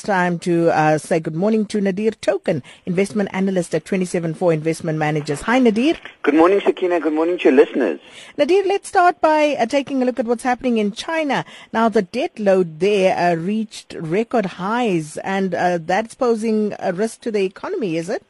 it's time to uh, say good morning to Nadir Thokan, investment analyst at 274 Investment Managers. Hi, Nadir. Good morning, Sakina. Good morning to your listeners. Nadir, let's start by uh, taking a look at what's happening in China. Now, the debt load there uh, reached record highs, and uh, that's posing a risk to the economy, is it?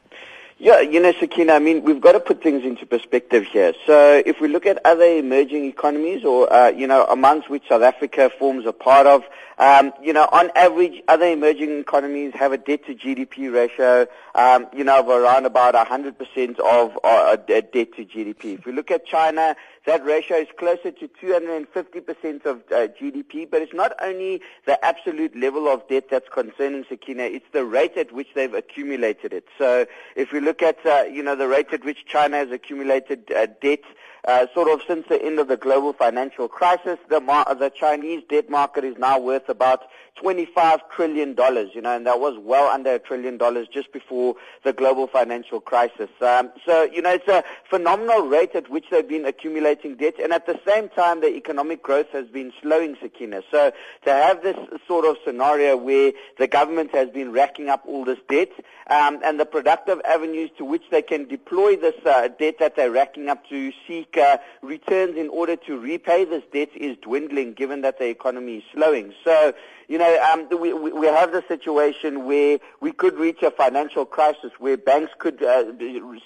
Yeah, you know, Sakina, I mean, we've got to put things into perspective here. So if we look at other emerging economies or, uh, you know, amongst which South Africa forms a part of, um, you know, on average, other emerging economies have a debt to GDP ratio, um, you know, of around about 100% of uh, debt to GDP. If we look at China, that ratio is closer to 250% of uh, GDP, but it's not only the absolute level of debt that's concerning Sakina, it's the rate at which they've accumulated it. So if we look at, uh, you know, the rate at which China has accumulated uh, debt, uh, sort of since the end of the global financial crisis, the, mar- the Chinese debt market is now worth about $25 trillion, you know, and that was well under a trillion dollars just before the global financial crisis. Um, so, you know, it's a phenomenal rate at which they've been accumulating debt, and at the same time, the economic growth has been slowing, Sakina. So to have this sort of scenario where the government has been racking up all this debt, um, and the productive avenues to which they can deploy this uh, debt that they're racking up to seek uh, returns in order to repay this debt is dwindling given that the economy is slowing. So, you know, um, we, we have the situation where we could reach a financial crisis where banks could uh,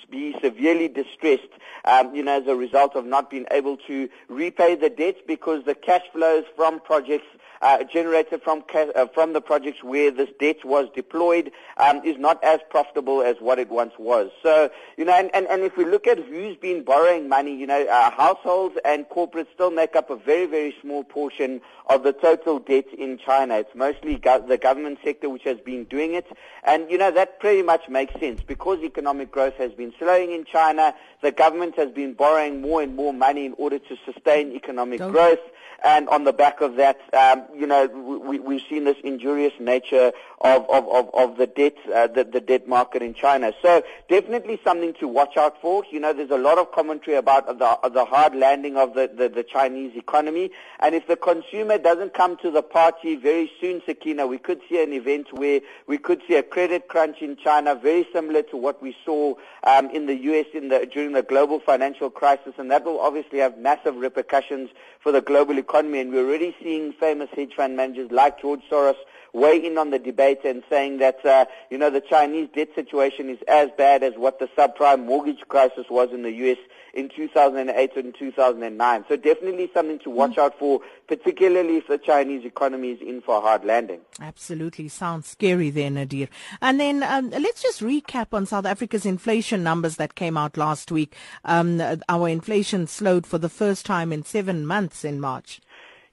be severely distressed, um, you know, as a result of not being able to repay the debts because the cash flows from projects uh, generated from uh, from the projects where this debt was deployed um, is not as profitable as what it once was. So, you know, and, and, and if we look at who's been borrowing money, you know, uh, households and corporates still make up a very, very small portion of the total debt in China. It's mostly go- the government sector which has been doing it. And, you know, that pretty much makes sense because economic growth has been slowing in China. The government has been borrowing more and more money in order to sustain economic Don't growth. And on the back of that, um, you know, we, we've seen this injurious nature of, of, of, of the debt, uh, the, the debt market in China. So definitely something to watch out for. You know, there's a lot of commentary about the, the hard landing of the, the, the Chinese economy. And if the consumer doesn't come to the party very soon, Sakina, we could see an event where we could see a credit crunch in China, very similar to what we saw um, in the U.S. In the, during the global financial crisis. And that will obviously have massive repercussions for the global economy. And we're already seeing famous hedge fund managers like George Soros weigh in on the debate and saying that, uh, you know, the Chinese debt situation is as bad as what the subprime mortgage crisis was in the U.S. in 2008 and 2009. So definitely something to watch mm. out for, particularly if the Chinese economy is in for a hard landing. Absolutely. Sounds scary there, Nadir. And then um, let's just recap on South Africa's inflation numbers that came out last week. Um, our inflation slowed for the first time in seven months in March.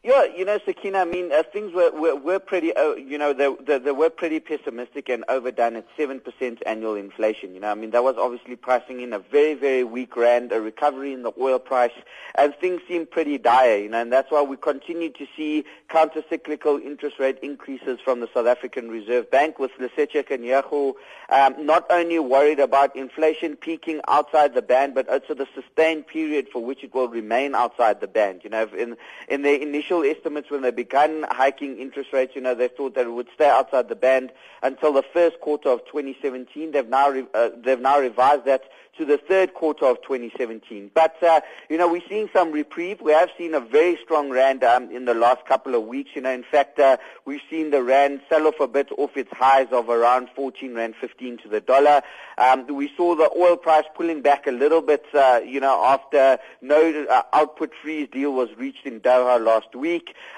Yeah, you know, Sakina, I mean, uh, things were, were, were pretty, uh, you know, they, they, they, were pretty pessimistic and overdone at 7% annual inflation. You know, I mean, that was obviously pricing in a very, very weak rand, a recovery in the oil price, and things seem pretty dire, you know, and that's why we continue to see counter-cyclical interest rate increases from the South African Reserve Bank with Lesetja Kganyago um, not only worried about inflation peaking outside the band, but also the sustained period for which it will remain outside the band. You know, in, in the initial initial estimates when they began hiking interest rates, you know, they thought that it would stay outside the band until the first quarter of 2017. They've now re- uh, they've now revised that to the third quarter of 2017. But, uh, you know, we're seeing some reprieve. We have seen a very strong rand um, in the last couple of weeks. You know, in fact, uh, we've seen the rand sell off a bit off its highs of around 14 rand 15 to the dollar. Um, we saw the oil price pulling back a little bit, uh, you know, after no uh, output freeze deal was reached in Doha last week.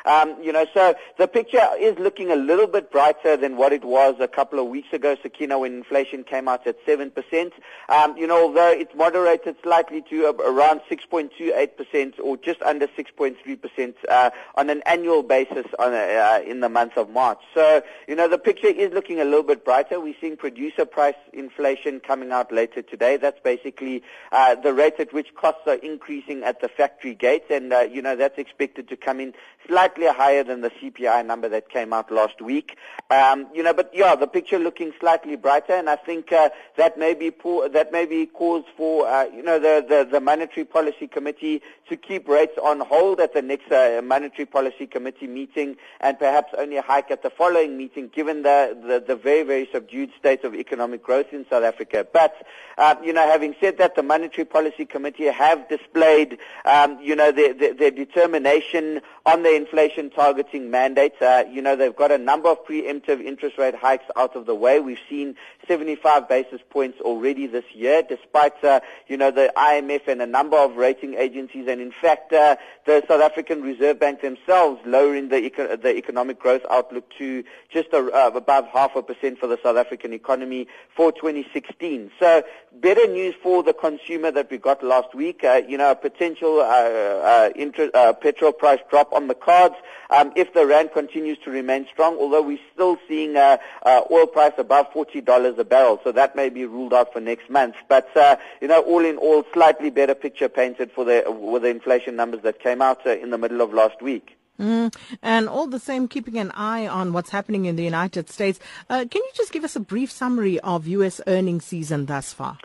Um, you know, so the picture is looking a little bit brighter than what it was a couple of weeks ago, Sakina, when inflation came out at 7%. Um, you know, although it's moderated slightly to around 6.28% or just under 6.3% uh, on an annual basis on a, uh, in the month of March. So, you know, the picture is looking a little bit brighter. We're seeing producer price inflation coming out later today. That's basically uh, the rate at which costs are increasing at the factory gates, and, uh, you know, that's expected to come in slightly higher than the CPI number that came out last week. Um, you know, but yeah, the picture looking slightly brighter, and I think uh, that may be poor, that may be cause for uh, you know the, the the monetary policy committee to keep rates on hold at the next uh, monetary policy committee meeting, and perhaps only a hike at the following meeting, given the the, the very very subdued state of economic growth in South Africa. But uh, you know, having said that, the monetary policy committee have displayed um, you know their, their, their determination on the inflation targeting mandate. Uh, you know, they've got a number of preemptive interest rate hikes out of the way. We've seen 75 basis points already this year, despite, uh, you know, the IMF and a number of rating agencies, and in fact, uh, the South African Reserve Bank themselves lowering the, eco- the economic growth outlook to just a, uh, above half a percent for the South African economy for 2016. So, better news for the consumer that we got last week. Uh, you know, a potential uh, uh, petrol price drop on the cards um, if the rand continues to remain strong. Although we're still seeing uh, uh, oil price above forty dollars a barrel, so that may be ruled out for next month. But uh, you know, all in all, slightly better picture painted for the with the inflation numbers that came out uh, in the middle of last week. Mm, and all the same, keeping an eye on what's happening in the United States. Uh, can you just give us a brief summary of U.S. earnings season thus far?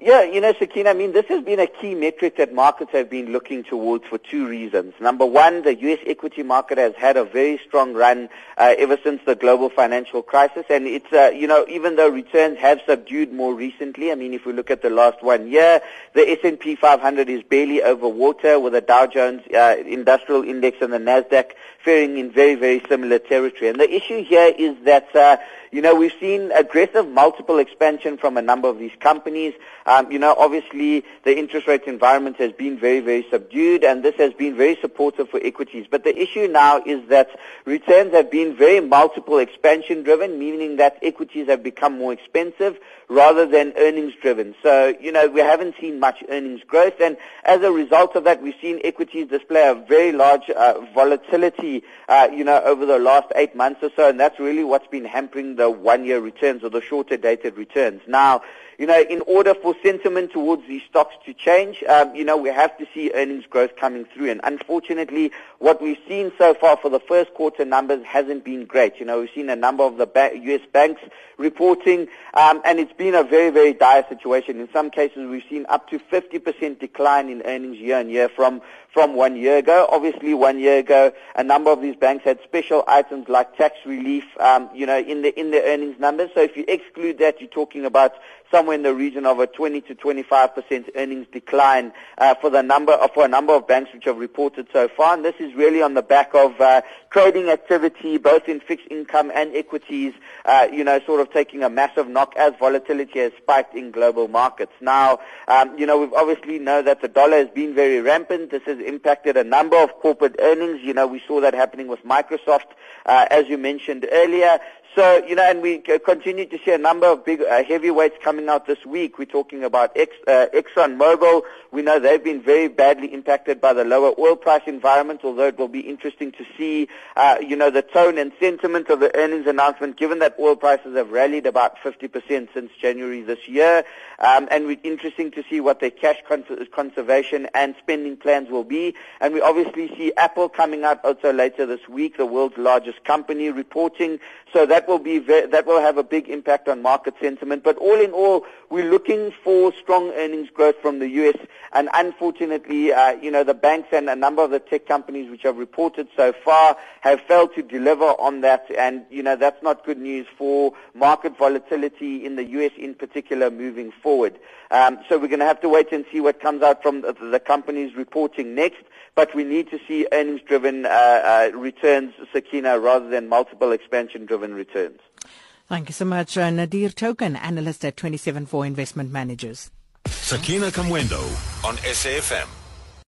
Yeah, you know, Sakina, I mean, this has been a key metric that markets have been looking towards for two reasons. Number one, the U.S. equity market has had a very strong run uh, ever since the global financial crisis, and it's, uh, you know, even though returns have subdued more recently, I mean, if we look at the last one year, the S&P 500 is barely over water with the Dow Jones uh, Industrial Index and the Nasdaq faring in very, very similar territory. And the issue here is that, uh, you know, we've seen aggressive multiple expansion from a number of these companies. Um, you know, obviously the interest rate environment has been very, very subdued, and this has been very supportive for equities. But the issue now is that returns have been very multiple expansion driven, meaning that equities have become more expensive rather than earnings driven. So, you know, we haven't seen much earnings growth, and as a result of that, we've seen equities display a very large uh, volatility, uh, you know, over the last eight months or so, and that's really what's been hampering the one-year returns or the shorter dated returns. Now, you know, in order for sentiment towards these stocks to change, um, you know, we have to see earnings growth coming through. And unfortunately, what we've seen so far for the first quarter numbers hasn't been great. You know, we've seen a number of the ba- U.S. banks reporting, um, and it's been a very, very dire situation. In some cases, we've seen up to 50% decline in earnings year on year from from one year ago. Obviously, one year ago, a number of these banks had special items like tax relief, um, you know, in the in the earnings numbers. So if you exclude that, you're talking about somewhere in the region of a 20 to 25 percent earnings decline uh, for the number uh, for a number of banks which have reported so far. And this is really on the back of uh, trading activity, both in fixed income and equities, uh, you know, sort of taking a massive knock as volatility has spiked in global markets. Now, um, you know, we obviously know that the dollar has been very rampant. This has impacted a number of corporate earnings. You know, we saw that happening with Microsoft, uh, as you mentioned earlier. So, you know, and we continue to see a number of big uh, heavyweights coming out this week. We're talking about Ex, uh, ExxonMobil. We know they've been very badly impacted by the lower oil price environment, although it will be interesting to see, uh, you know, the tone and sentiment of the earnings announcement, given that oil prices have rallied about 50% since January this year. Um, and we're interesting to see what their cash cons- conservation and spending plans will be. And we obviously see Apple coming out also later this week, the world's largest company, reporting. So that will be very, that will have a big impact on market sentiment. But all in all, we're looking for strong earnings growth from the U.S. And unfortunately, uh, you know, the banks and a number of the tech companies which have reported so far have failed to deliver on that. And you know, that's not good news for market volatility in the U.S. in particular moving forward. Um, so we're going to have to wait and see what comes out from the, the companies reporting next. But we need to see earnings-driven uh, uh, returns, Sakina, rather than multiple expansion-driven returns. Thank you so much, uh, Nadir Thokan, analyst at Twenty Seven 274 Investment Managers. Sakina Kamwendo on SAFM.